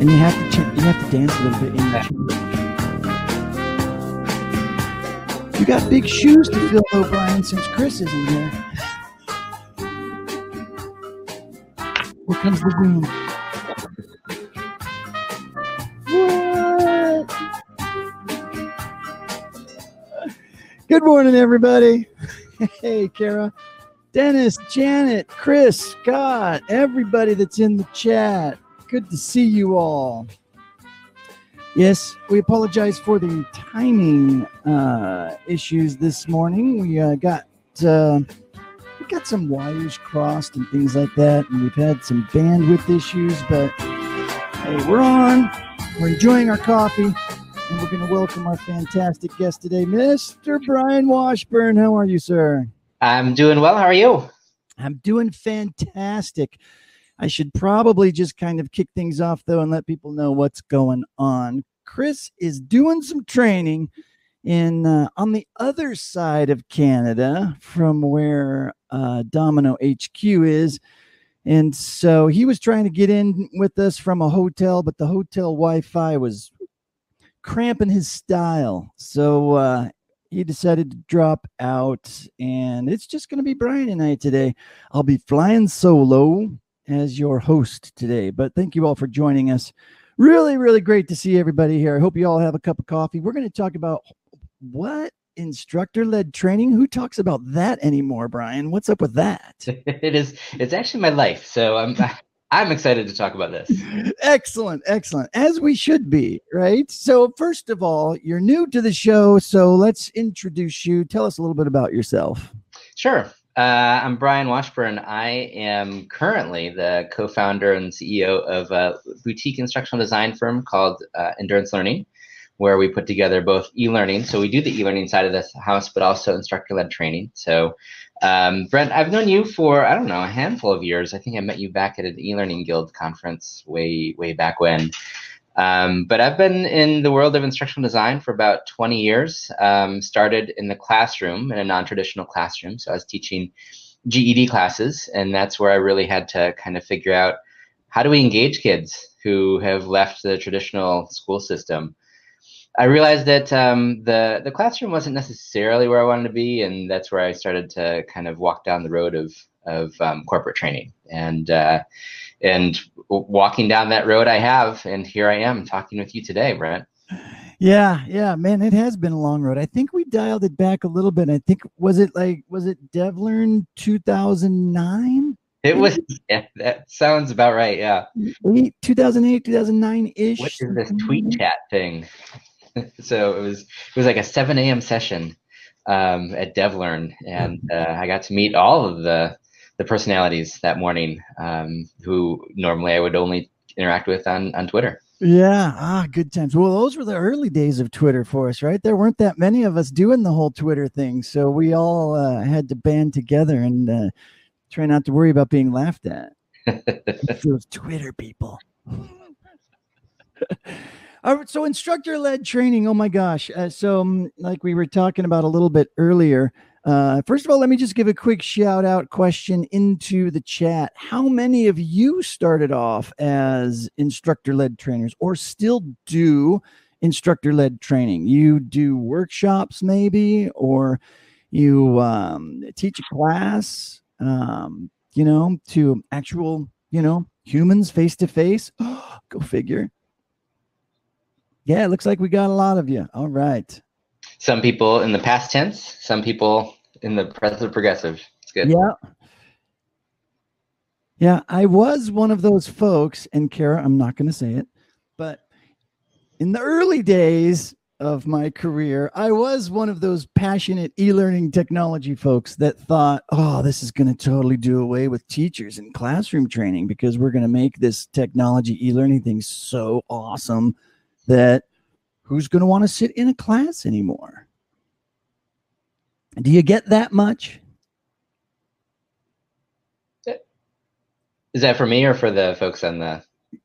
and you have to you have to dance a little bit in your You got big shoes to fill, O'Brien, since Chris isn't here. Here comes the wind. What? Good morning, everybody. Hey, Kara, Dennis, Janet, Chris, Scott, everybody that's in the chat. Good to see you all. Yes, we apologize for the timing uh, issues this morning. We uh, got uh, we got some wires crossed and things like that, and we've had some bandwidth issues. But hey, we're on. We're enjoying our coffee, and we're going to welcome our fantastic guest today, Mr. Brian Washburn. How are you, sir? I'm doing well. How are you? I'm doing fantastic. I should probably just kind of kick things off though and let people know what's going on. Chris is doing some training in uh, on the other side of Canada from where uh, dominKnow HQ is. And so he was trying to get in with us from a hotel, but the hotel Wi Fi was cramping his style. So uh, he decided to drop out, and it's just going to be Brian and I today. I'll be flying solo as your host today, but thank you all for joining us. Really, really great to see everybody here. I hope you all have a cup of coffee. We're going to talk about what instructor led training. Who talks about that anymore, Brian? What's up with that? it is. It's actually my life. So I'm. I'm excited to talk about this. Excellent, excellent. As we should be, right? So, first of all, you're new to the show, so let's introduce you. Tell us a little bit about yourself. Sure. Uh, I'm Brian Washburn. I am currently the co founder and CEO of a boutique instructional design firm called uh, Endurance Learning, where we put together both e learning. So, we do the e learning side of the house, but also instructor led training. So, um, Brent, I've known you for I don't know a handful of years. I think I met you back at an e-learning guild conference way way back when. Um, but I've been in the world of instructional design for about 20 years. Um, started in the classroom in a non-traditional classroom, so I was teaching GED classes, and that's where I really had to kind of figure out how do we engage kids who have left the traditional school system. I realized that um, the the classroom wasn't necessarily where I wanted to be, and that's where I started to kind of walk down the road of of um, corporate training. And uh, and walking down that road, I have, and here I am talking with you today, Brent. Yeah, yeah, man, it has been a long road. I think we dialed it back a little bit. I think was it like was it DevLearn 2009? It was yeah, that sounds about right. Yeah. 2008, 2009 ish. What is this tweet chat thing? so it was it was like a 7 a.m. session um, at DevLearn, and uh, I got to meet all of the the personalities that morning um, who normally I would only interact with on on Twitter. Yeah, ah, good times. Well, those were the early days of Twitter for us, right? There weren't that many of us doing the whole Twitter thing, so we all uh, had to band together and uh, try not to worry about being laughed at. those Twitter people. All right, so instructor led training. Oh my gosh. Uh, so, um, like we were talking about a little bit earlier, uh, first of all, let me just give a quick shout out question into the chat. How many of you started off as instructor led trainers or still do instructor led training? You do workshops, maybe, or you um, teach a class, um, you know, to actual, you know, humans face to face. Go figure. Yeah, it looks like we got a lot of you. All right. Some people in the past tense, some people in the present progressive. It's good. Yeah. Yeah, I was one of those folks, and Kara, I'm not going to say it, but in the early days of my career, I was one of those passionate e learning technology folks that thought, oh, this is going to totally do away with teachers and classroom training because we're going to make this technology e learning thing so awesome that who's going to want to sit in a class anymore? Do you get that much? Is that for me or for the folks on the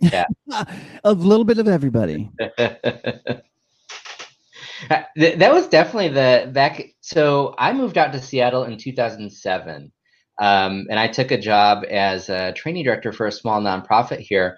chat? a little bit of everybody. that was definitely the back. So I moved out to Seattle in 2007. Um, and I took a job as a training director for a small nonprofit here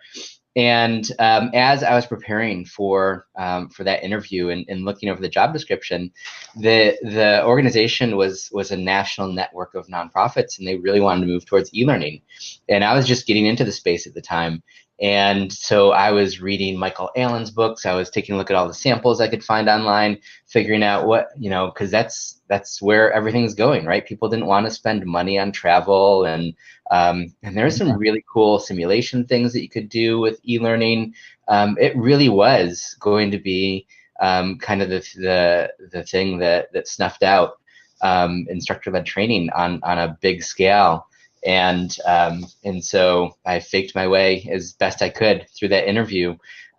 And um, as I was preparing for um, for that interview and, and, looking over the job description, the the organization was was a national network of nonprofits, and they really wanted to move towards e-learning. And I was just getting into the space at the time, and so I was reading Michael Allen's books. I was taking a look at all the samples I could find online, figuring out what you know, because that's that's where everything's going, right? People didn't want to spend money on travel, and um, and there's some really cool simulation things that you could do with e-learning. Um, it really was going to be um, kind of the the the thing that that snuffed out um, instructor-led training on on a big scale and um, and so I faked my way as best I could through that interview,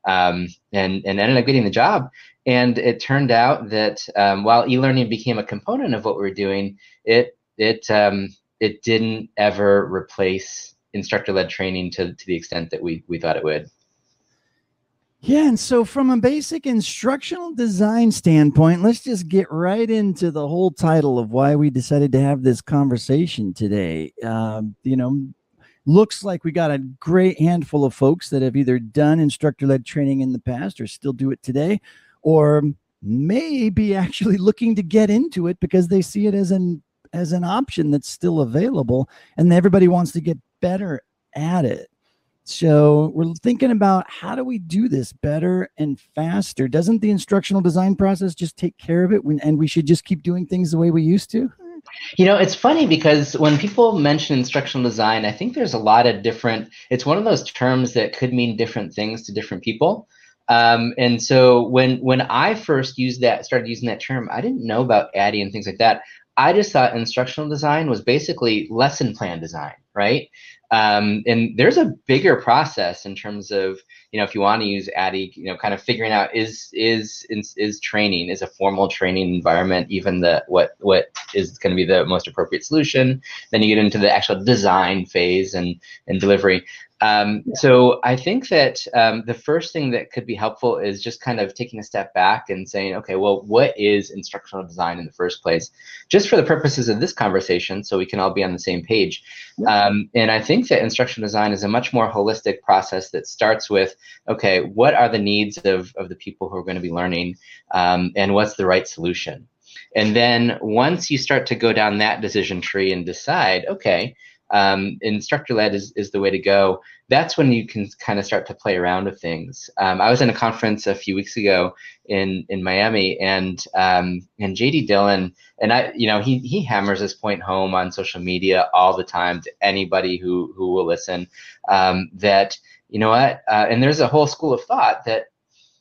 um, and and ended up getting the job. And it turned out that um, while e-learning became a component of what we were doing, it it um, it didn't ever replace instructor-led training to to the extent that we we thought it would. Yeah, and so from a basic instructional design standpoint, let's just get right into the whole title of why we decided to have this conversation today. Uh, you know, looks like we got a great handful of folks that have either done instructor led training in the past or still do it today, or may be actually looking to get into it because they see it as an as an option that's still available and everybody wants to get better at it. So we're thinking about how do we do this better and faster? Doesn't the instructional design process just take care of it when, and we should just keep doing things the way we used to? You know, it's funny because when people mention instructional design, I think there's a lot of different, it's one of those terms that could mean different things to different people. Um, and so when when I first used that, started using that term, I didn't know about ADDIE and things like that. I just thought instructional design was basically lesson plan design, right? Um, and there's a bigger process in terms of you know if you want to use ADDIE, you know, kind of figuring out is is is, is training is a formal training environment even the what what is going to be the most appropriate solution. Then you get into the actual design phase and and delivery. Um, yeah. So I think that um, the first thing that could be helpful is just kind of taking a step back and saying, okay, well, what is instructional design in the first place? Just for the purposes of this conversation, so we can all be on the same page. Yeah. Um, and I think that instructional design is a much more holistic process that starts with, okay, what are the needs of, of the people who are going to be learning, um, and what's the right solution? And then once you start to go down that decision tree and decide, okay, um, instructor led is, is the way to go. That's when you can kind of start to play around with things. Um, I was in a conference a few weeks ago in in Miami, and um, and JD Dillon, and I, you know, he he hammers this point home on social media all the time to anybody who who will listen. Um, that you know what, uh, and there's a whole school of thought that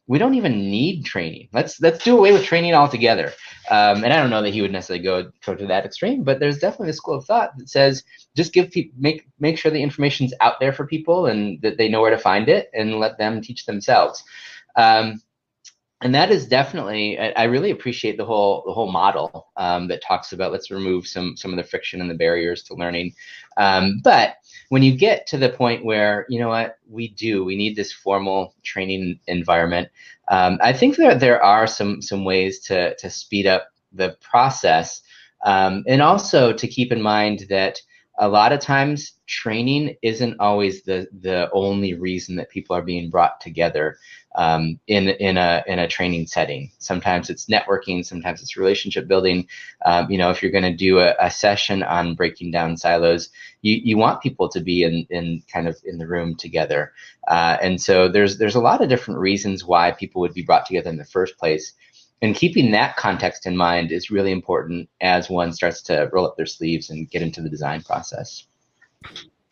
we don't even need training. Let's let's do away with training altogether. Um, and I don't know that he would necessarily go, go to that extreme, but there's definitely a school of thought that says just give people make make sure the information's out there for people and that they know where to find it and let them teach themselves. Um, and that is definitely I, really appreciate the whole the whole model um, that talks about let's remove some some of the friction and the barriers to learning. Um, but when you get to the point where you know what we do we need this formal training environment um, i think that there are some some ways to to speed up the process um, and also to keep in mind that a lot of times training isn't always the the only reason that people are being brought together um, in in a in a training setting. Sometimes it's networking, sometimes it's relationship building. Um, you know, if you're going to do a, a, session on breaking down silos, you you want people to be in in kind of in the room together. Uh, and so there's there's a lot of different reasons why people would be brought together in the first place. And keeping that context in mind is really important as one starts to roll up their sleeves and get into the design process.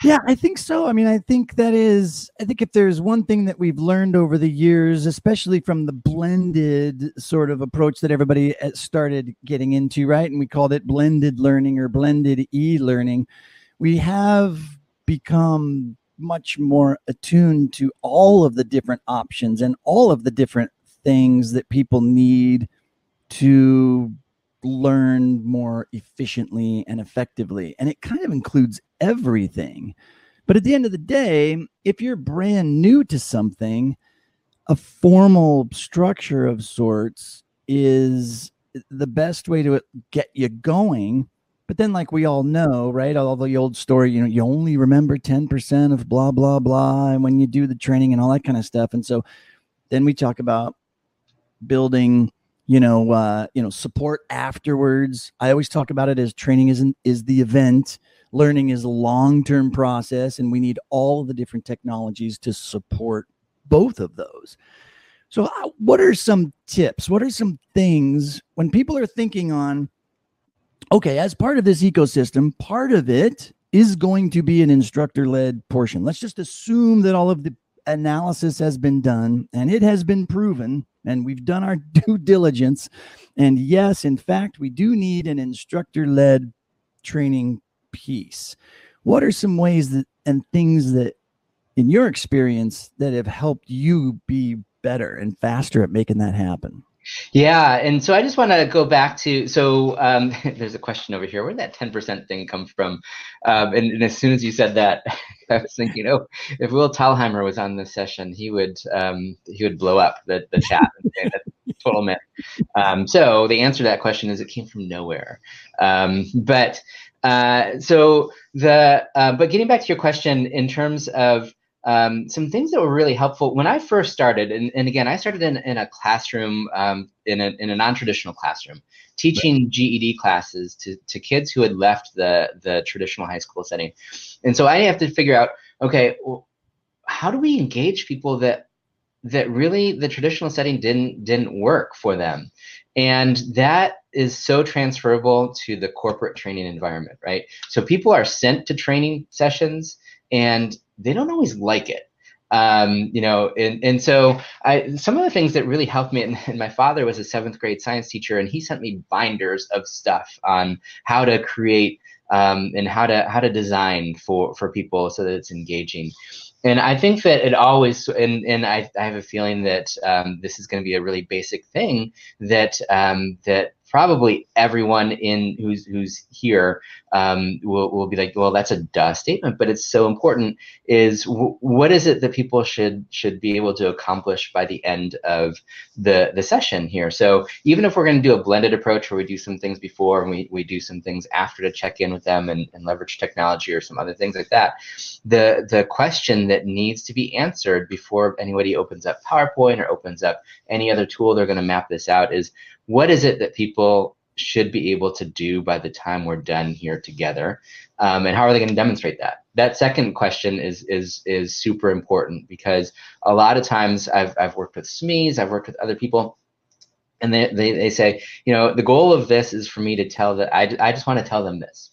Yeah, I think so. I mean, I think that is, I think if there's one thing that we've learned over the years, especially from the blended sort of approach that everybody uh, started getting into, right? And we called it blended learning or blended e learning, we have become much more attuned to all of the different options and all of the different things that people need to learn more efficiently and effectively. And it kind of includes everything. But at the end of the day, if you're brand new to something, a formal structure of sorts is the best way to get you going. But then, like we all know, right? All the old story, you know, you only remember 10% of blah, blah, blah. And when you do the training and all that kind of stuff. And so then we talk about building, you know, uh, you know, support afterwards. I always talk about it as training isn't is the event. Learning is a long-term process, and we need all the different technologies to support both of those. So, uh, what are some tips? What are some things when people are thinking on okay, as part of this ecosystem, part of it is going to be an instructor led portion. Let's just assume that all of the analysis has been done and it has been proven, and we've done our due diligence. And yes, in fact, we do need an instructor led training piece. What are some ways that and things that, in your experience, that have helped you be better and faster at making that happen? Yeah, and so I just want to go back to so um, there's a question over here. Where did that ten percent thing come from? Um, and, and, as soon as you said that, I was thinking, oh, if Will Thalheimer was on this session, he would um, he would blow up the the chat total myth. Um, so the answer to that question is it came from nowhere. Um, but uh, so the uh, but getting back to your question in terms of um, some things that were really helpful when I first started, and, and again, I started in, in a classroom, um, in, a, in a non-traditional classroom, teaching right. GED classes to, to kids who had left the, the traditional high school setting. And so I have to figure out, okay, well, how do we engage people that that really the traditional setting didn't didn't work for them and that is so transferable to the corporate training environment right so people are sent to training sessions and they don't always like it. Um, you know, and, and so I, some of the things that really helped me, and, and, my father was a seventh grade science teacher, and he sent me binders of stuff on how to create um, and how to how to design for for people so that it's engaging. And I think that it always, and, and I, I have a feeling that um, this is going to be a really basic thing that um, that probably everyone in who's who's here um, will, will be like, well, that's a duh statement, but it's so important. Is w- what is it that people should should be able to accomplish by the end of the the session here? So even if we're going to do a blended approach where we do some things before and we, we do some things after to check in with them and, and leverage technology or some other things like that, the the question that needs to be answered before anybody opens up PowerPoint or opens up any other tool they're going to map this out is what is it that people should be able to do by the time we're done here together? Um, and how are they going to demonstrate that? That second question is is is super important because a lot of times i've, I've worked with smes i've worked with other people and they, they, they say you know the goal of this is for me to tell that i, I just want to tell them this.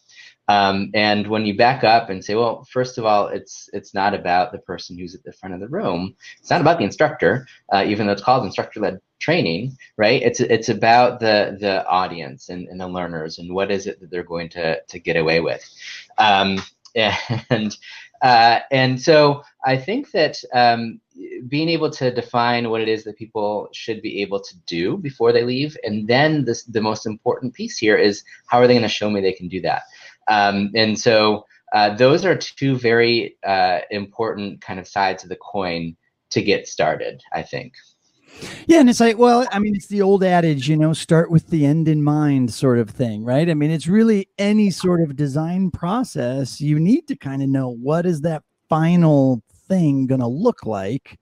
Um, and when you back up and say, well, first of all, it's it's not about the person who's at the front of the room. It's not about the instructor, uh, even though it's called instructor-led training, right? It's it's about the the audience and, and the learners and what is it that they're going to to get away with, um, and uh, and so I think that um, being able to define what it is that people should be able to do before they leave, and then this the most important piece here is how are they going to show me they can do that. Um, and so uh, those are two very uh, important kind of sides of the coin to get started, I think. Yeah, and it's like, well, I mean, it's the old adage, you know, start with the end in mind sort of thing, right? I mean, it's really any sort of design process, you need to kind of know what is that final thing going to look like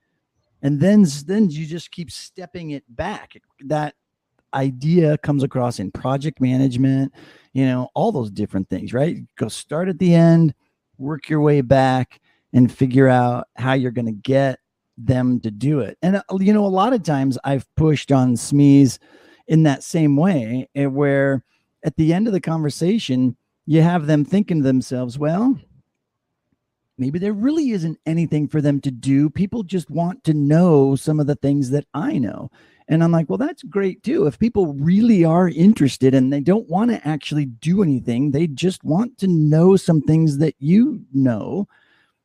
and then then you just keep stepping it back that idea comes across in project management, you know, all those different things, right? Go start at the end, work your way back, and figure out how you're going to get them to do it. And, uh, you know, a lot of times I've pushed on SMEs in that same way, eh, where at the end of the conversation, you have them thinking to themselves, well, maybe there really isn't anything for them to do. People just want to know some of the things that I know. And I'm like, well, that's great too. If people really are interested and they don't want to actually do anything, they just want to know some things that you know,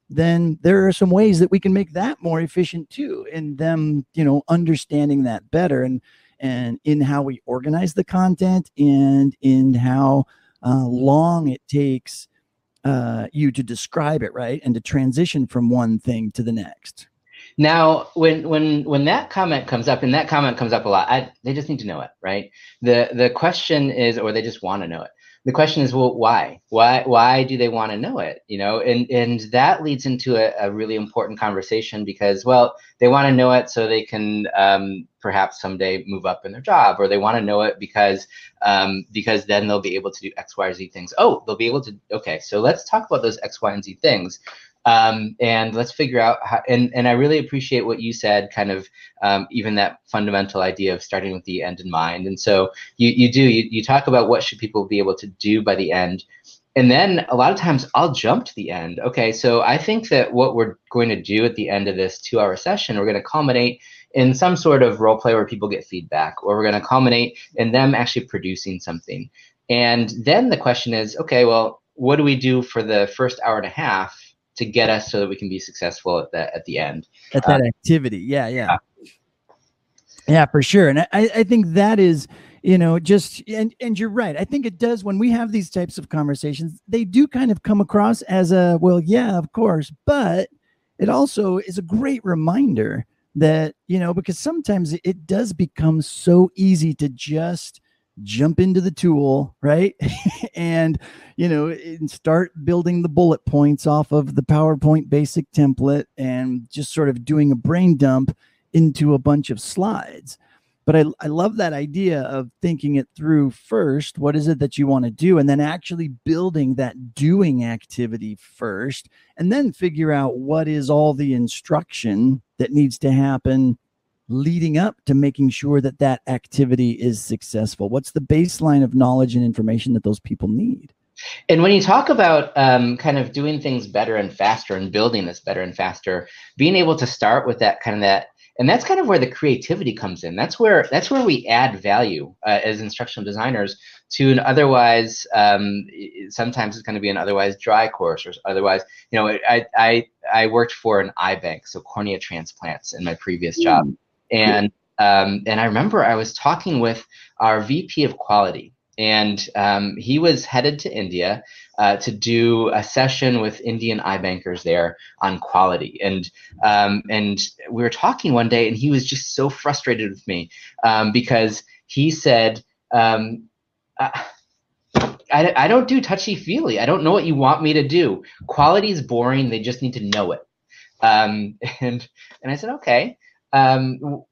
then there are some ways that we can make that more efficient too. In them, you know, understanding that better and and in how we organize the content and in how uh, long it takes uh, you to describe it right and to transition from one thing to the next. Now, when when when that comment comes up, and that comment comes up a lot, I, they just need to know it, right? The the question is, or they just want to know it. The question is, well, why? Why why do they want to know it? You know, and and that leads into a, a really important conversation because, well, they want to know it so they can um, perhaps someday move up in their job, or they want to know it because um, because then they'll be able to do X, Y, or Z things. Oh, they'll be able to. Okay, so let's talk about those X, Y, and Z things um, and let's figure out how, and, and I really appreciate what you said, kind of um, even that fundamental idea of starting with the end in mind. And so you, you do, you, you talk about what should people be able to do by the end. And then a lot of times I'll jump to the end. Okay, so I think that what we're going to do at the end of this two hour session, we're going to culminate in some sort of role play where people get feedback, or we're going to culminate in them actually producing something. And then the question is, okay, well, what do we do for the first hour and a half to get us so that we can be successful at that at the end. At that uh, activity. Yeah, yeah. yeah. Yeah for sure. And I, I think that is you know just and and you're right. I think it does when we have these types of conversations they do kind of come across as a well yeah of course but it also is a great reminder that you know because sometimes it does become so easy to just jump into the tool, right? and, you know, and start building the bullet points off of the PowerPoint basic template and just sort of doing a brain dump into a bunch of slides. But I, I love that idea of thinking it through first. What is it that you want to do? And then actually building that doing activity first, and then figure out what is all the instruction that needs to happen leading up to making sure that that activity is successful? What's the baseline of knowledge and information that those people need? And when you talk about um, kind of doing things better and faster and building this better and faster, being able to start with that kind of that, and that's kind of where the creativity comes in. That's where that's where we add value uh, as instructional designers to an otherwise um, sometimes it's going to be an otherwise dry course or otherwise you know I I I worked for an eye bank so cornea transplants in my previous job. And um, and I remember I was talking with our VP of quality, and um, he was headed to India uh, to do a session with Indian eye bankers there on quality. And um, and we were talking one day, and he was just so frustrated with me um, because he said. Um, I, I, don't do touchy feely. I don't know what you want me to do. Quality is boring. They just need to know it. Um, and and I said, okay um,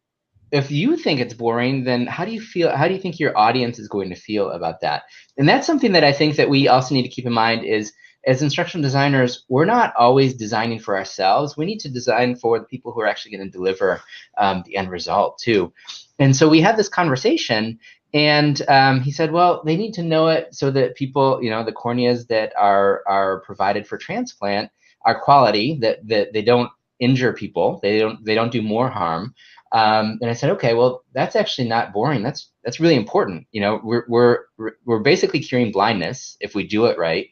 if you think it's boring then how do you feel how do you think your audience is going to feel about that? And that's something that i think that we also need to keep in mind is as instructional designers we're not always designing for ourselves. We need to design for the people who are actually going to deliver um, the end result too. And so we had this conversation and um, he said well they need to know it so that people you know the corneas that are are provided for transplant are quality that that they don't injure people. They don't they don't do more harm. Um, and I said, okay, well, that's actually not boring. That's that's really important. You know, we're we're we're basically curing blindness if we do it right.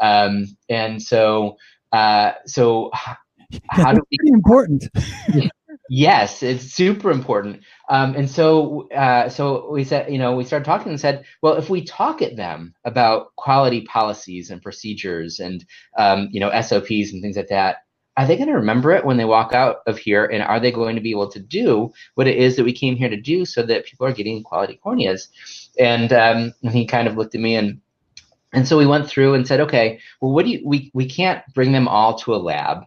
Um, and so uh, so how do we? important. yes, it's super important. Um, and so uh, so we said, you know, we started talking and said, well, if we talk at them about quality policies and procedures and um, you know SOPs and things like that, are they going to remember it when they walk out of here? And are they going to be able to do what it is that we came here to do so that people are getting quality corneas? And, um, he kind of looked at me and and so we went through and said okay well what do you we, we can't bring them all to a lab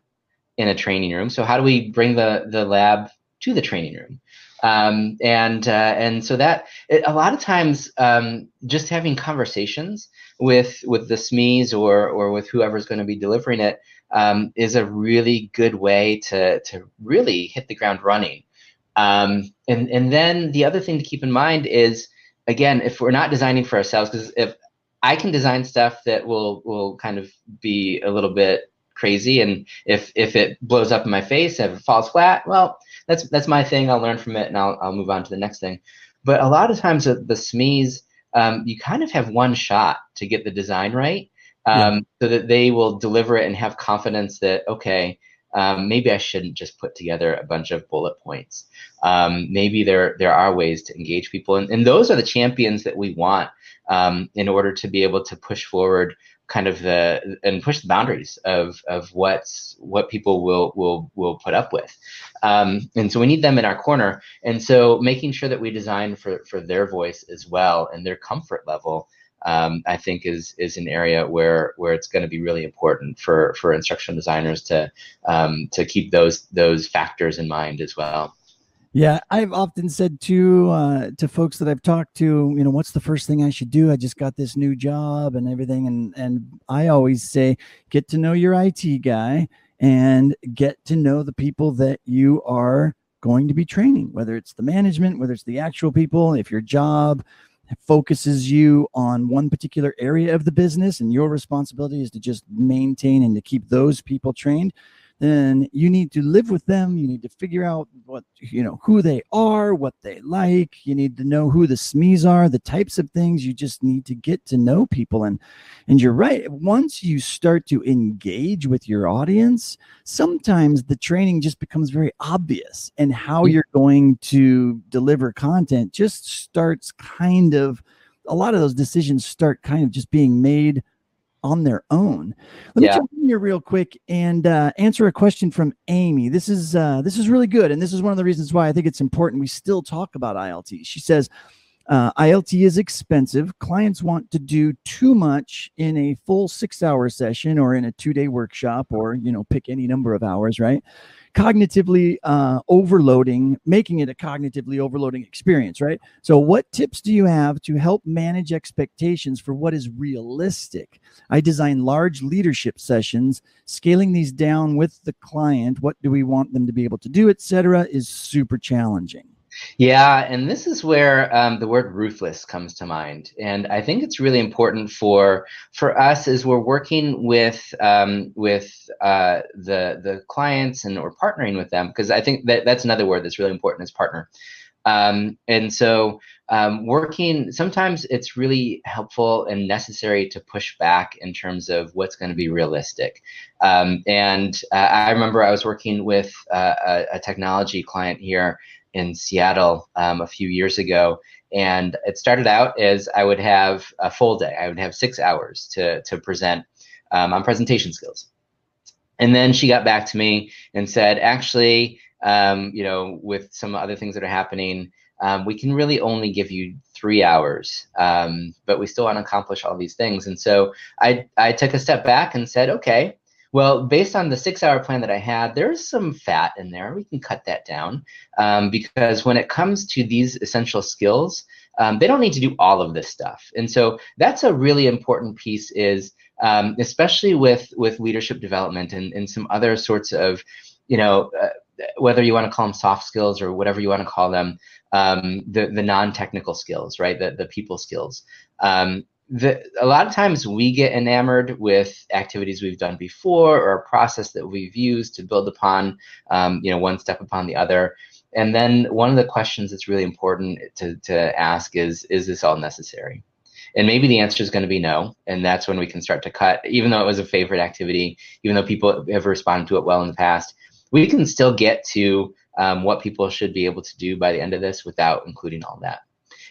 in a training room. So how do we bring the the lab to the training room? Um, and uh, and so that it, a lot of times um, just having conversations with with the SMEs or or with whoever's going to be delivering it um, is a really good way to to really hit the ground running. Um, and and then the other thing to keep in mind is again if we're not designing for ourselves because if I can design stuff that will will kind of be a little bit crazy and if if it blows up in my face if it falls flat well that's that's my thing. I'll learn from it and i'll, I'll move on to the next thing. But a lot of times the, the smes um, you kind of have one shot to get the design right um, yeah. so that they will deliver it and have confidence that okay um, maybe I shouldn't just put together a bunch of bullet points. Um, maybe there there are ways to engage people, and, and those are the champions that we want um, in order to be able to push forward kind of the and push the boundaries of of what's what people will will will put up with. Um, and so we need them in our corner, and so making sure that we design for for their voice as well and their comfort level um, I think is is an area where where it's going to be really important for for instructional designers to um, to keep those those factors in mind as well. Yeah, I've often said to uh, to folks that I've talked to, you know, what's the first thing I should do? I just got this new job and everything, and and I always say, get to know your IT guy and get to know the people that you are going to be training, whether it's the management, whether it's the actual people, if your job focuses you on one particular area of the business and your responsibility is to just maintain and to keep those people trained then you need to live with them. You need to figure out what, you know, who they are, what they like. You need to know who the SMEs are, the types of things. You just need to get to know people. And, and you're right. Once you start to engage with your audience, sometimes the training just becomes very obvious and how you're going to deliver content just starts kind of, a lot of those decisions start kind of just being made on their own. Let me jump in here real quick and uh, answer a question from Amy. This is uh, this is really good, and this is one of the reasons why I think it's important we still talk about ILT. She says. Uh, ILT is expensive. Clients want to do too much in a full six hour session or in a two day workshop or, you know, pick any number of hours, right? Cognitively uh, overloading, making it a cognitively overloading experience, right? So, what tips do you have to help manage expectations for what is realistic? I design large leadership sessions. Scaling these down with the client, what do we want them to be able to do, etc., is super challenging. Yeah, and this is where um, the word ruthless comes to mind, and I think it's really important for for us as we're working with um, with uh, the the clients and or partnering with them because I think that that's another word that's really important is partner. Um, and so um, working sometimes it's really helpful and necessary to push back in terms of what's going to be realistic um, and uh, i remember i was working with uh, a, a, technology client here in Seattle um, a few years ago. And it started out as I would have a full day. I would have six hours to, to present um, on presentation skills. And then she got back to me and said, actually, um, you know, with some other things that are happening, um, we can really only give you three hours, um, but we still want to accomplish all these things. And so I, I took a step back and said, okay, well, based on the six hour plan that I had, there's some fat in there. We can cut that down um, because when it comes to these essential skills, um, they don't need to do all of this stuff. And so that's a really important piece is um, especially with, with leadership development and, and some other sorts of, you know, uh, whether you want to call them soft skills or whatever you want to call them, um, the, the non-technical skills, right? The, the people skills. Um, the, a lot of times we get enamored with activities we've done before or a process that we've used to build upon, um, you know, one step upon the other. And then one of the questions that's really important to, to ask is, is this all necessary? And maybe the answer is going to be no. And that's when we can start to cut, even though it was a favorite activity, even though people have responded to it well in the past, we can still get to um, what people should be able to do by the end of this without including all that.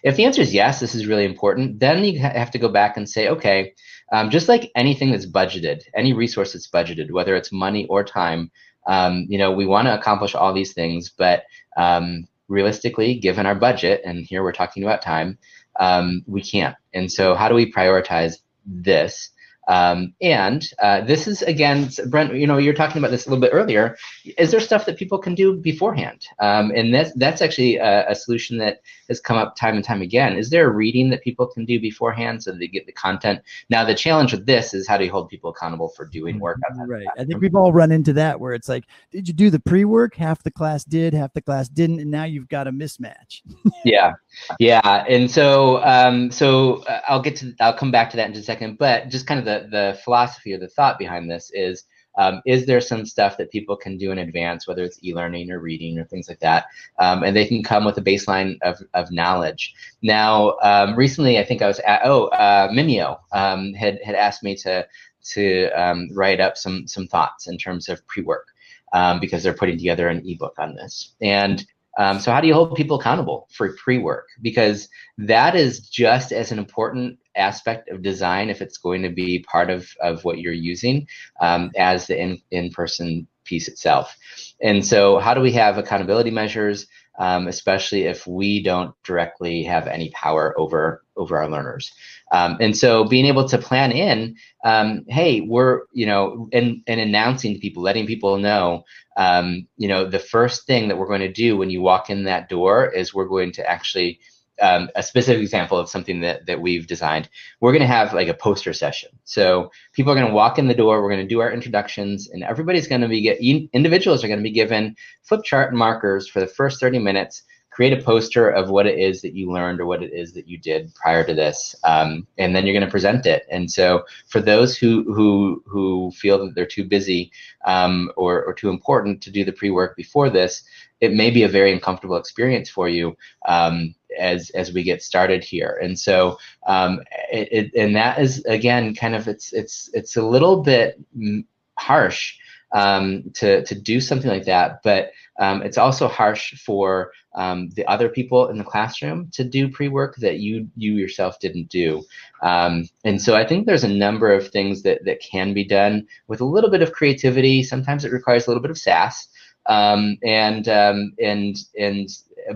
If the answer is yes, this is really important, then you have to go back and say, okay, um, just like anything that's budgeted, any resource that's budgeted, whether it's money or time, um, you know, we want to accomplish all these things, but um, realistically, given our budget, and here we're talking about time, um, we can't. And so, how do we prioritize this? Um, and uh, this is again, Brent. You know, you're talking about this a little bit earlier. Is there stuff that people can do beforehand? Um, and that's that's actually a, a, solution that has come up time and time again. Is there a reading that people can do beforehand so they get the content? Now, the challenge with this is how do you hold people accountable for doing work? right. I think we've all run into that where it's like, did you do the pre-work? Half the class did, half the class didn't, and now you've got a mismatch. yeah, yeah. And so, um, so uh, I'll get to I'll come back to that in just a second. But just kind of the the philosophy or the thought behind this is um, is there some stuff that people can do in advance, whether it's e-learning or reading or things like that, um, and they can come with a baseline of, of knowledge. Now, um, recently, I think I was at, oh, uh, Mimeo um, had, had asked me to, to um, write up some, some thoughts in terms of pre-work um, because they're putting together an ebook on this. And um, so how do you hold people accountable for pre-work? Because that is just as an important aspect of design if it's going to be part of, of what you're using um, as the in, in-person piece itself. And so how do we have accountability measures? um, especially if we don't directly have any power over over our learners. Um, and so being able to plan in, um, hey, we're, you know, and, and announcing to people, letting people know, um, you know, the first thing that we're going to do when you walk in that door is we're going to actually um, a specific example of something that, that we've designed. We're going to have like a poster session. So people are going to walk in the door. We're going to do our introductions, and everybody's going to be get individuals are going to be given flip chart markers for the first 30 minutes. Create a poster of what it is that you learned or what it is that you did prior to this, um, and then you're going to present it. And so, for those who who who feel that they're too busy um, or or too important to do the pre work before this, it may be a very uncomfortable experience for you um, as as we get started here. And so, um, it, it, and that is again kind of it's it's it's a little bit harsh um, to to do something like that, but um, it's also harsh for um, the other people in the classroom to do pre-work that you you yourself didn't do. Um, and so I think there's a number of things that that can be done with a little bit of creativity. Sometimes it requires a little bit of sass um, and um, and and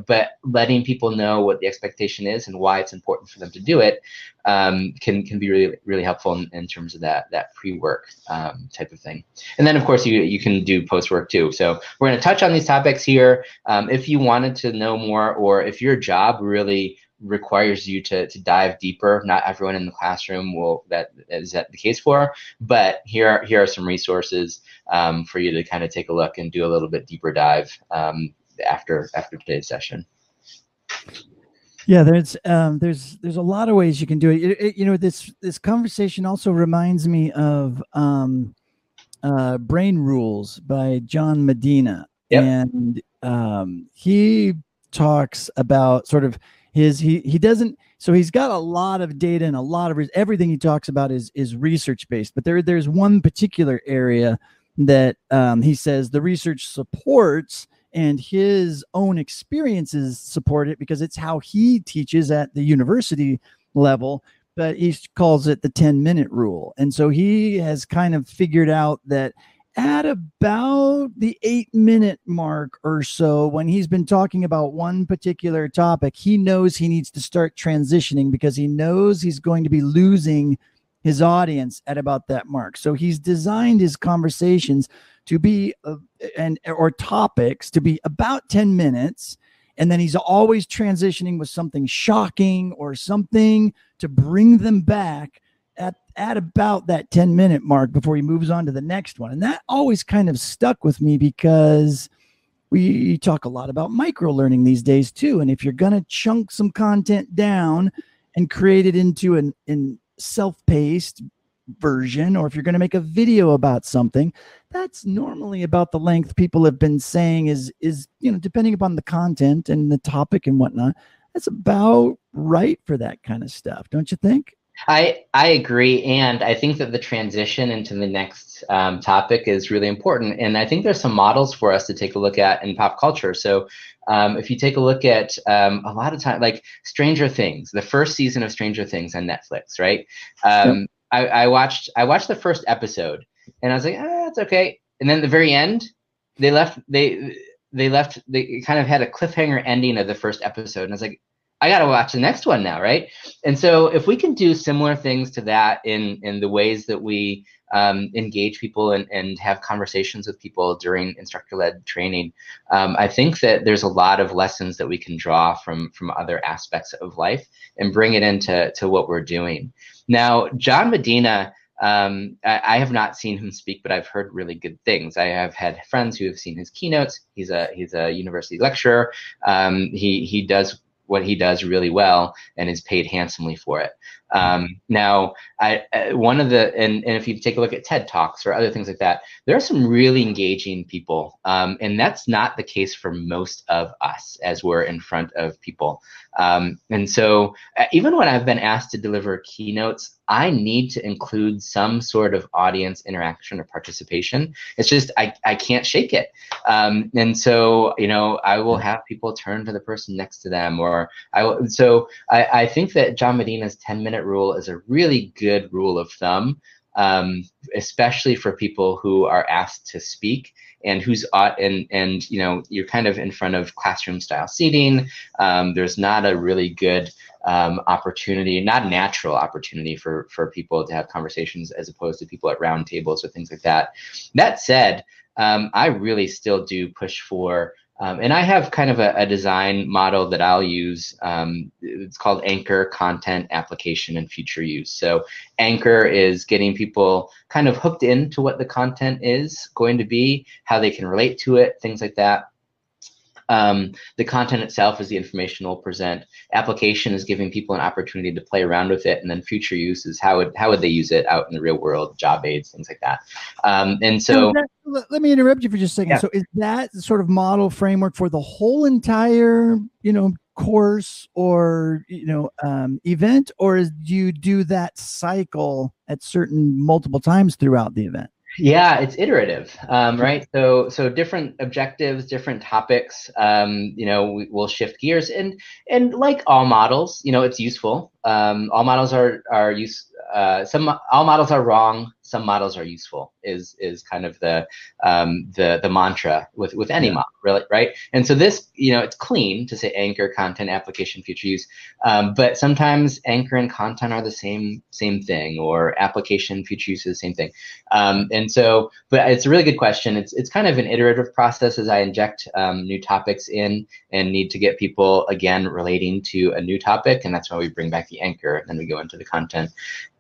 but letting people know what the expectation is and why it's important for them to do it um, can can be really really helpful in, in terms of that that pre-work um, type of thing. And then of course you you can do post-work too. So we're going to touch on these topics here. Um, if you wanted to know more, or if your job really requires you to, to dive deeper. Not everyone in the classroom will that is that the case for, but here are, here are some resources um, for you to kind of take a look and do a little bit deeper dive um, after after today's session. Yeah, there's um, there's there's a lot of ways you can do it. it, it you know, this this conversation also reminds me of um, uh, Brain Rules by John Medina, yep. and um, he talks about sort of his he he doesn't so he's got a lot of data and a lot of everything he talks about is is research based but there there's one particular area that um, he says the research supports and his own experiences support it because it's how he teaches at the university level but he calls it the 10 minute rule. And so he has kind of figured out that at about the eight minute mark or so, when he's been talking about one particular topic, he knows he needs to start transitioning because he knows he's going to be losing his audience at about that mark. So he's designed his conversations to be uh, and or topics to be about 10 minutes and then he's always transitioning with something shocking or something to bring them back at about that 10 minute mark before he moves on to the next one. And that always kind of stuck with me because we talk a lot about micro learning these days too. And if you're going to chunk some content down and create it into an in self-paced version or if you're going to make a video about something that's normally about the length people have been saying is is you know depending upon the content and the topic and whatnot that's about right for that kind of stuff don't you think I I agree, and I think that the transition into the next um, topic is really important. And I think there's some models for us to take a look at in pop culture. So um, if you take a look at um, a lot of time, like Stranger Things, the first season of Stranger Things on Netflix, right? Um, I, I watched I watched the first episode, and I was like, ah, it's okay. And then the very end, they left they they left they kind of had a cliffhanger ending of the first episode, and I was like, I got to watch the next one now, right? And so if we can do similar things to that in in the ways that we um, engage people and, and have conversations with people during instructor-led training, um, I think that there's a lot of lessons that we can draw from from other aspects of life and bring it into to what we're doing. Now, John Medina. Um, I, I, have not seen him speak, but I've heard really good things. I have had friends who have seen his keynotes. He's a he's a university lecturer. Um, he he does what he does really well and is paid handsomely for it. Um, now, I, uh, one of the and, and if you take a look at TED Talks or other things like that, there are some really engaging people, um, and that's not the case for most of us as we're in front of people. Um, and so, uh, even when I've been asked to deliver keynotes, I need to include some sort of audience interaction or participation. It's just I, I can't shake it. Um, and so, you know, I will have people turn to the person next to them, or I will. So I, I think that John Medina's 10 minute rule is a really good rule of thumb, um, especially for people who are asked to speak and who's uh, and and you know you're kind of in front of classroom style seating. Um, there's not a really good um, opportunity, not a natural opportunity for for people to have conversations as opposed to people at round tables or things like that. That said, um, I really still do push for um, and I have kind of a, a design model that I'll use. Um, it's called Anchor Content Application and Future Use. So, Anchor is getting people kind of hooked into what the content is going to be, how they can relate to it, things like that. Um, the content itself is the information we'll present. Application is giving people an opportunity to play around with it, and then future use is how would how would they use it out in the real world, job aids, things like that. Um, and so, let, let, me interrupt you for just a second. Yeah. So, is that sort of model framework for the whole entire, you know, course or you know um, event, or is, do you do that cycle at certain multiple times throughout the event? Yeah, it's iterative, um, right? So, so different objectives, different topics. Um, you know, we, will shift gears, and and like all models, you know, it's useful. Um, all models are are use. Uh, some all models are wrong some models are useful is is kind of the um, the the mantra with with any yeah. model really right and so this you know it's clean to say anchor content application future use um, but sometimes anchor and content are the same same thing or application future use is the same thing um, and so but it's a really good question it's it's kind of an iterative process as I inject um, new topics in and need to get people again relating to a new topic and that's why we bring back the anchor and then we go into the content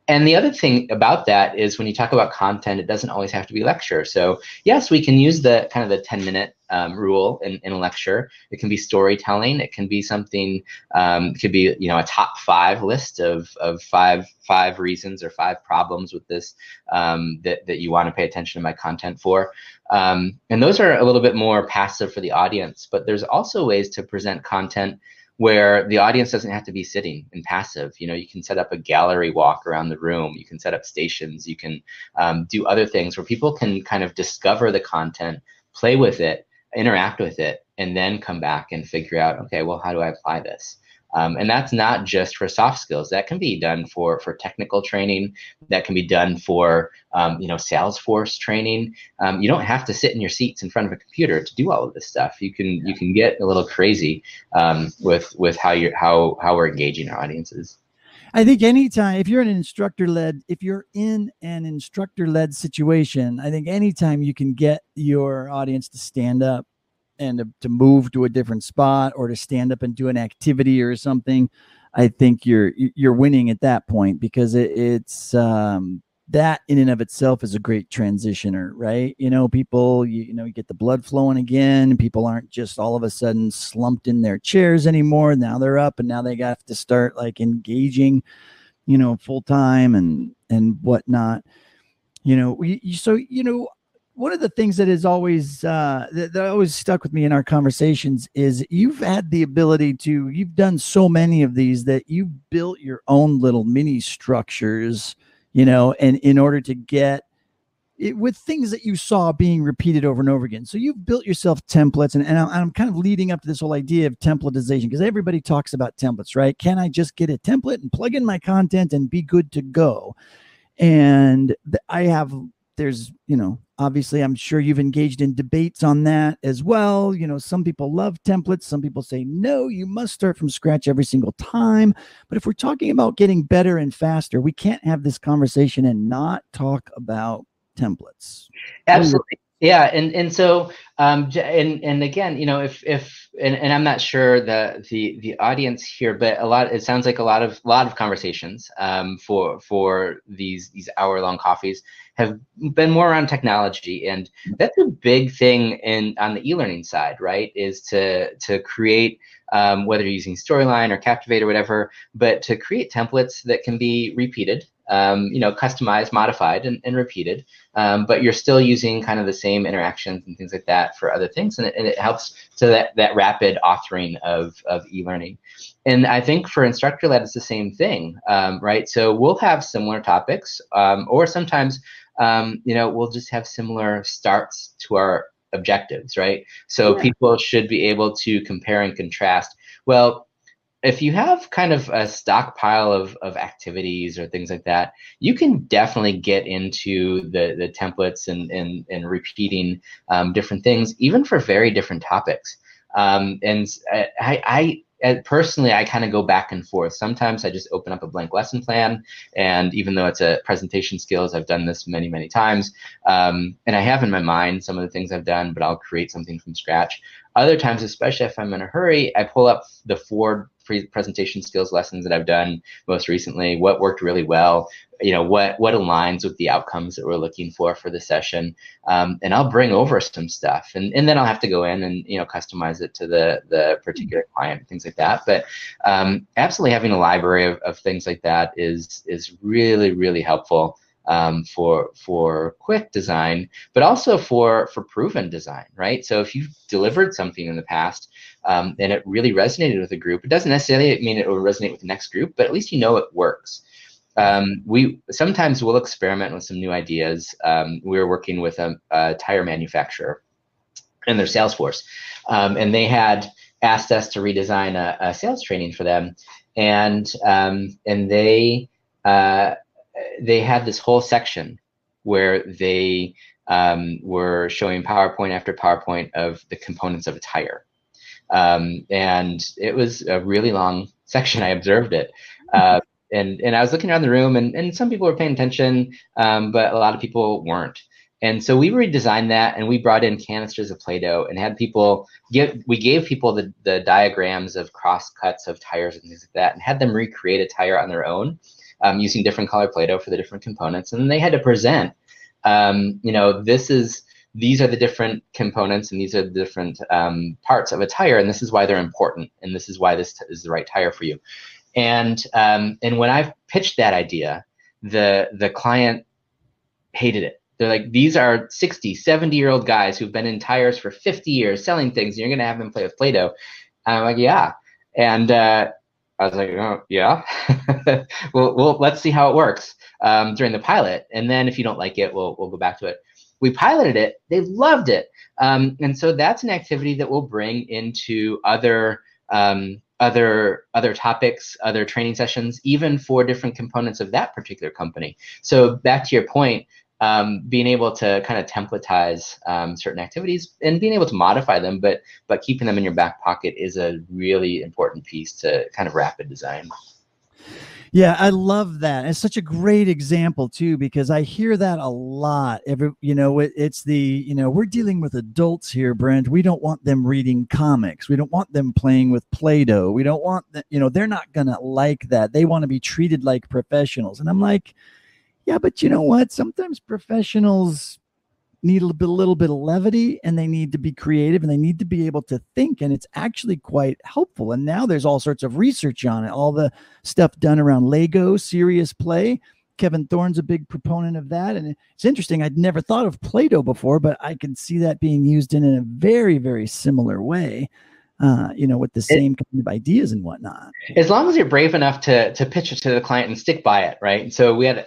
and the other thing about that is when you talk about content, it doesn't always have to be lecture. So yes, we can use the kind of the 10 minute um, rule in, in a lecture. It can be storytelling. It can be something, um, could be, you know, a top five list of, of five, five reasons or five problems with this um, that, that you want to pay attention to my content for. Um, and those are a little bit more passive for the audience, but there's also ways to present content where the audience doesn't have to be sitting and passive. You know, you can set up a gallery walk around the room. You can set up stations. You can um, do other things where people can kind of discover the content, play with it, interact with it, and then come back and figure out, okay, well, how do I apply this? Um, and that's not just for soft skills. That can be done for for technical training. That can be done for um, you know Salesforce training. Um, you don't have to sit in your seats in front of a computer to do all of this stuff. You can you can get a little crazy um, with with how you how how we're engaging our audiences. I think anytime if you're an instructor led, if you're in an instructor led situation, I think anytime you can get your audience to stand up and to, to move to a different spot or to stand up and do an activity or something, I think you're you're winning at that point because it, it's um, that in and of itself is a great transitioner, right? You know, people you, you know you get the blood flowing again. People aren't just all of a sudden slumped in their chairs anymore. Now they're up and now they got to start like engaging, you know, full time and and whatnot. You know, so you know one of the things that is always uh, that, that always stuck with me in our conversations is you've had the ability to you've done so many of these that you built your own little mini structures you know and in order to get it, with things that you saw being repeated over and over again. So you've built yourself templates and, and i'm kind of leading up to this whole idea of templatization because everybody talks about templates right? Can i just get a template and plug in my content and be good to go? And i have there's you know obviously i'm sure you've engaged in debates on that as well. You know some people love templates. Some people say no you must start from scratch every single time. But if we're talking about getting better and faster we can't have this conversation and not talk about templates. Absolutely. Yeah and and so um and and again you know if if and, and i'm not sure the the the audience here but a lot it sounds like a lot of lot of conversations um for for these these hour long coffees have been more around technology and that's a big thing in on the e-learning side right is to to create um, whether you're using storyline or captivate or whatever but to create templates that can be repeated um, you know, customized, modified, and, and repeated. Um, but you're still using kind of the same interactions and things like that for other things, and it, and it helps to that that rapid authoring of of e-learning. And I think for instructor led, it's the same thing, um, right? So we'll have similar topics, um, or sometimes, um, you know, we'll just have similar starts to our objectives, right? So yeah. people should be able to compare and contrast. Well, if you have kind of a stockpile of, of activities or things like that, you can definitely get into the, the templates and, and, and repeating um, different things, even for very different topics. Um, and I, I, I personally, I kind of go back and forth. Sometimes I just open up a blank lesson plan, and even though it's a presentation skills, I've done this many, many times, um, and I have in my mind some of the things I've done, but I'll create something from scratch. Other times, especially if I'm in a hurry, I pull up the four pre- presentation skills lessons that I've done most recently, what worked really well, you know, what what aligns with the outcomes that we're looking for for the session, um, and I'll bring over some stuff, and, and then I'll have to go in and you know customize it to the the particular client, things like that. But um, absolutely having a library of, of things like that is is really really helpful um, for for quick design, but also for for proven design, right? So if you've delivered something in the past um, and it really resonated with a group, it doesn't necessarily mean it will resonate with the next group, but at least you know it works. Um, we sometimes we'll experiment with some new ideas. Um, we were working with a, a, tire manufacturer and their sales force, um, and they had asked us to redesign a, a sales training for them, and um, and they uh, they had this whole section where they um, were showing PowerPoint after PowerPoint of the components of a tire. Um, and it was a really long section. I observed it. Uh, and, and I was looking around the room, and, and some people were paying attention, um, but a lot of people weren't. And so we redesigned that, and we brought in canisters of Play-Doh and had people give. We gave people the, the diagrams of cross cuts of tires and things like that, and had them recreate a tire on their own um, using different color Play-Doh for the different components, and then they had to present. Um, you know, this is these are the different components and these are the different um, parts of a tire, and this is why they're important, and this is why this is the right tire for you. And um, and when I pitched that idea, the the client hated it. They're like, these are 60, 70 year old guys who've been in tires for 50 years selling things, and you're going to have them play with Play Doh. I'm like, yeah. And uh, I was like, oh, yeah. well, well, let's see how it works um, during the pilot. And then if you don't like it, we'll, we'll go back to it. We piloted it. They loved it. Um, and so that's an activity that we'll bring into other um, other other topics, other training sessions, even for different components of that particular company. So back to your point, um, being able to kind of templatize um, certain activities and being able to modify them, but but keeping them in your back pocket is a really important piece to kind of rapid design. Yeah, I love that. It's such a great example too because I hear that a lot. Every you know, it, it's the you know we're dealing with adults here, Brent. We don't want them reading comics. We don't want them playing with Play-Doh. We don't want that. You know, they're not gonna like that. They want to be treated like professionals. And I'm like, yeah, but you know what? Sometimes professionals need a, bit, a little bit of levity and they need to be creative and they need to be able to think and it's actually quite helpful and now there's all sorts of research on it all the stuff done around lego serious play kevin thorn's a big proponent of that and it's interesting i'd never thought of play-doh before but i can see that being used in a very very similar way uh, you know, with the same it, kind of ideas and whatnot. As long as you're brave enough to to pitch it to the client and stick by it, right? So we had,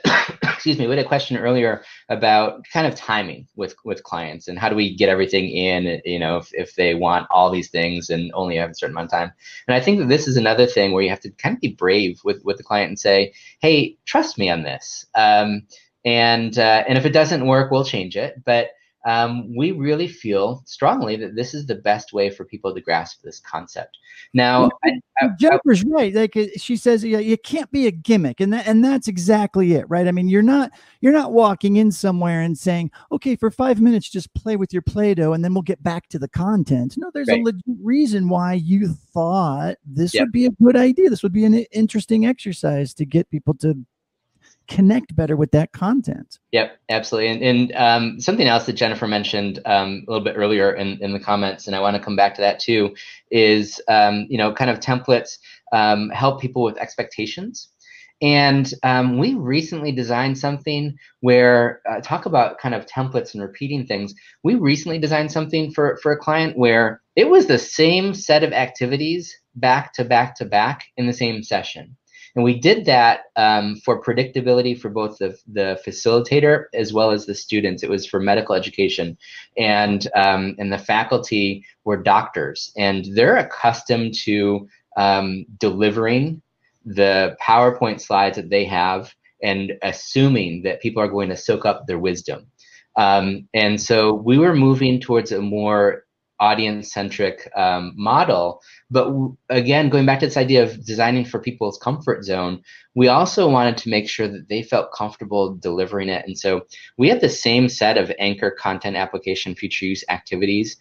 excuse me, we had a question earlier about kind of timing with with clients and how do we get everything in, you know, if, if they want all these things and only have a certain amount of time. And I think that this is another thing where you have to kind of be brave with with the client and say, hey, trust me on this. Um, and uh, and if it doesn't work, we'll change it. But um, we really feel strongly that this is the best way for people to grasp this concept. Now, I, I, Jennifer's I, right. Like uh, she says, yeah, you can't be a gimmick, and that and that's exactly it, right? I mean, you're not you're not walking in somewhere and saying, okay, for five minutes, just play with your Play-Doh, and then we'll get back to the content. No, there's right. a legit reason why you thought this yep. would be a good idea. This would be an interesting exercise to get people to connect better with that content. Yep, absolutely. And, and um, something else that Jennifer mentioned um, a little bit earlier in, in the comments, and I want to come back to that too, is um, you know kind of templates um, help people with expectations. And um, we recently designed something where uh, talk about kind of templates and repeating things. We recently designed something for for a client where it was the same set of activities back to back to back in the same session. And we did that um, for predictability for both the, the facilitator as well as the students. It was for medical education. And, um, and the faculty were doctors, and they're accustomed to um, delivering the PowerPoint slides that they have and assuming that people are going to soak up their wisdom. Um, and so we were moving towards a more audience centric um, model. But w- again, going back to this idea of designing for people's comfort zone, we also wanted to make sure that they felt comfortable delivering it. And so we had the same set of anchor content application future use activities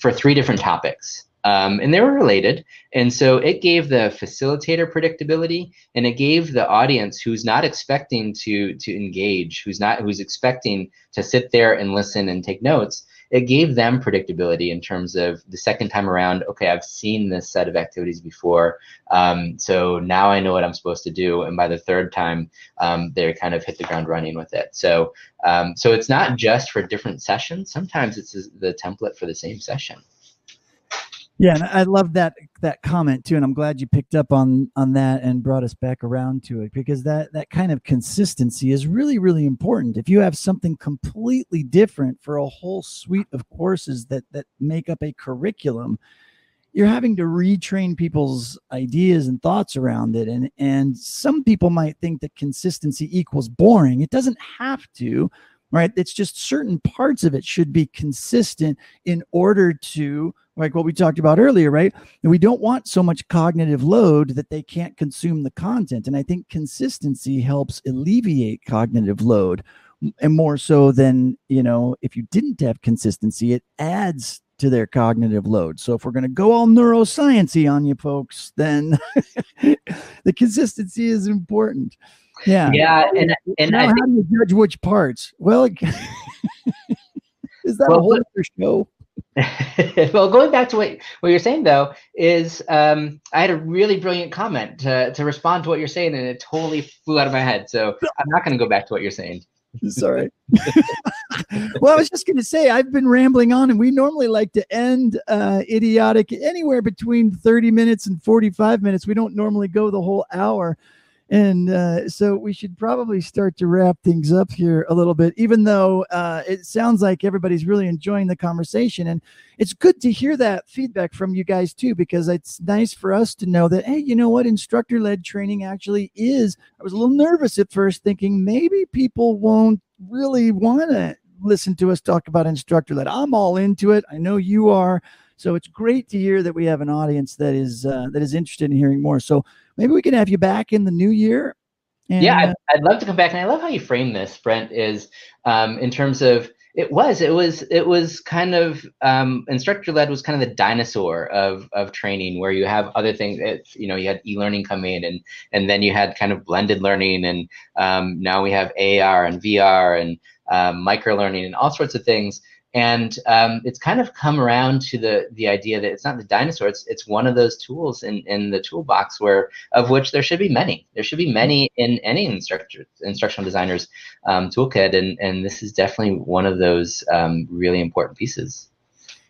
for three different topics. Um, and they were related. And so it gave the facilitator predictability and it gave the audience who's not expecting to to engage, who's not who's expecting to sit there and listen and take notes, it gave them predictability in terms of the second time around, okay, I've seen this set of activities before. Um, so now I know what I'm supposed to do. And by the third time, um, they kind of hit the ground running with it. So, um, so it's not just for different sessions. Sometimes it's the template for the same session. Yeah, and I love that that comment too, and I'm glad you picked up on on that and brought us back around to it because that that kind of consistency is really really important. If you have something completely different for a whole suite of courses that that make up a curriculum, you're having to retrain people's ideas and thoughts around it and and some people might think that consistency equals boring. It doesn't have to right? It's just certain parts of it should be consistent in order to, like what we talked about earlier, right? And we don't want so much cognitive load that they can't consume the content. And I think consistency helps alleviate cognitive load and more so than, you know, if you didn't have consistency, it adds to their cognitive load. So if we're going to go all neurosciency on you folks, then the consistency is important. Yeah. Yeah. And, and now, I how do you judge which parts? Well, is that Well, a whole other show? well, going back to what, what you're saying though, is um, I had a really brilliant comment to, to respond to what you're saying, and it totally flew out of my head. So I'm not going to go back to what you're saying. Sorry. well, I was just going to say, I've been rambling on, and we normally like to end uh, idiotic anywhere between 30 minutes and 45 minutes. We don't normally go the whole hour. And uh, so we should probably start to wrap things up here a little bit, even though uh, it sounds like everybody's really enjoying the conversation. And it's good to hear that feedback from you guys too, because it's nice for us to know that, hey, you know what? Instructor led training actually is. I was a little nervous at first, thinking maybe people won't really want to listen to us talk about instructor led. I'm all into it. I know you are. So it's great to hear that we have an audience that is uh, that is interested in hearing more. So maybe we can have you back in the new year. And, yeah, uh, I'd, I'd love to come back, and I love how you frame this, Brent. Is um, in terms of it was it was it was kind of um, instructor led was kind of the dinosaur of of training, where you have other things. It's, you know, you had e learning come in, and and then you had kind of blended learning, and um, now we have AR and VR and um, micro learning and all sorts of things. And um, it's kind of come around to the the idea that it's not the dinosaur; it's it's one of those tools in, in the toolbox where of which there should be many. There should be many in any instructor instructional designer's um, toolkit, and and this is definitely one of those um, really important pieces.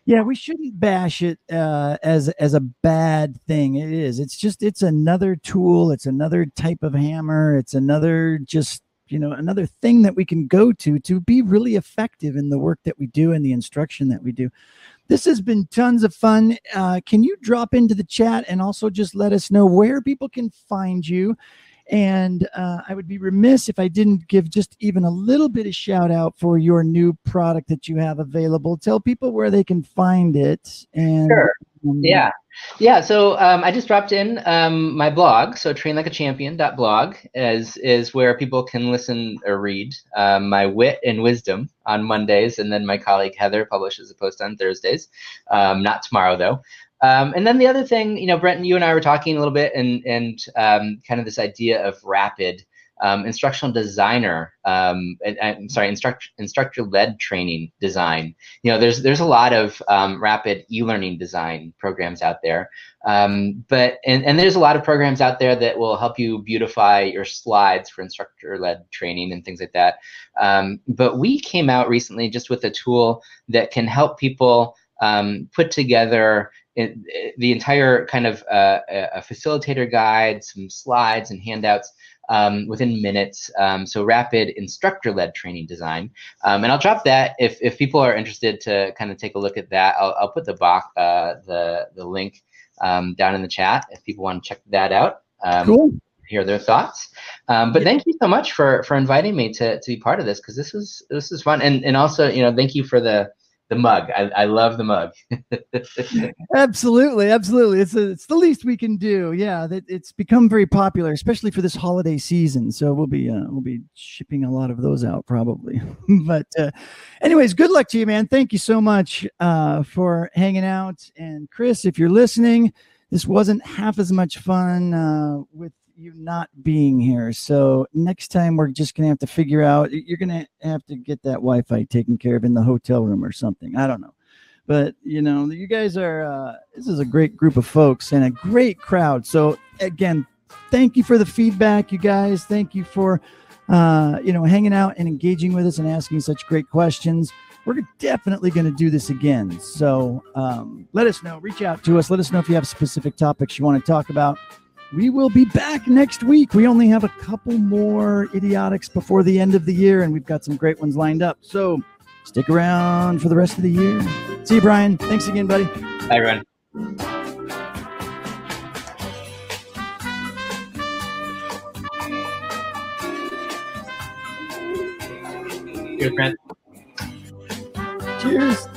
Yeah, we shouldn't bash it uh, as as a bad thing. It is. It's just it's another tool. It's another type of hammer. It's another just you know another thing that we can go to to be really effective in the work that we do and the instruction that we do. This has been tons of fun. Uh, can you drop into the chat and also just let us know where people can find you? And uh, I would be remiss if I didn't give just even a little bit of shout out for your new product that you have available. Tell people where they can find it. And Sure. um, Yeah. Yeah. So um, I just dropped in um, my blog. So trainlikeachampion.blog is, is where people can listen or read um, my wit and wisdom on Mondays. And then my colleague Heather publishes a post on Thursdays. Um, not tomorrow, though. Um, and then the other thing, you know, Brenton, you and I were talking a little bit and, and um, kind of this idea of rapid um, instructional designer, um, and, and, sorry, instruct, instructor-led training design. You know, there's there's a lot of um, rapid e-learning design programs out there, um, but and, and there's a lot of programs out there that will help you beautify your slides for instructor-led training and things like that. But we came out recently just with a tool that can help people um, put together in, the entire kind of uh, a facilitator guide, some slides and handouts um, within minutes. Um, so rapid instructor-led training design. Um, and I'll drop that if, if people are interested to kind of take a look at that. I'll, I'll put the box, uh, the the link um, down in the chat if people want to check that out. Um, cool. Hear their thoughts. Um, but yeah. thank you so much for for inviting me to to be part of this because this is this is fun and and also you know thank you for the the mug. I, I love the mug. absolutely, absolutely. It's a, it's the least we can do. Yeah, that it's become very popular, especially for this holiday season. So we'll be uh, we'll be shipping a lot of those out probably. but uh, anyways, good luck to you, man. Thank you so much uh, for hanging out. And Chris, if you're listening, this wasn't half as much fun uh, with you not being here. So next time we're just gonna have to figure out. You're gonna have to get that Wi-Fi taken care of in the hotel room or something. I don't know, but you know, you guys are. Uh, this is a great group of folks and a great crowd. So again, thank you for the feedback, you guys. Thank you for uh, you know hanging out and engaging with us and asking such great questions. We're definitely going to do this again. So um, let us know. Reach out to us. Let us know if you have specific topics you want to talk about we will be back next week. We only have a couple more idiotics before the end of the year, and we've got some great ones lined up. So stick around for the rest of the year. See you, Brian. Thanks again, buddy. Bye, everyone. Cheers, friend. Cheers.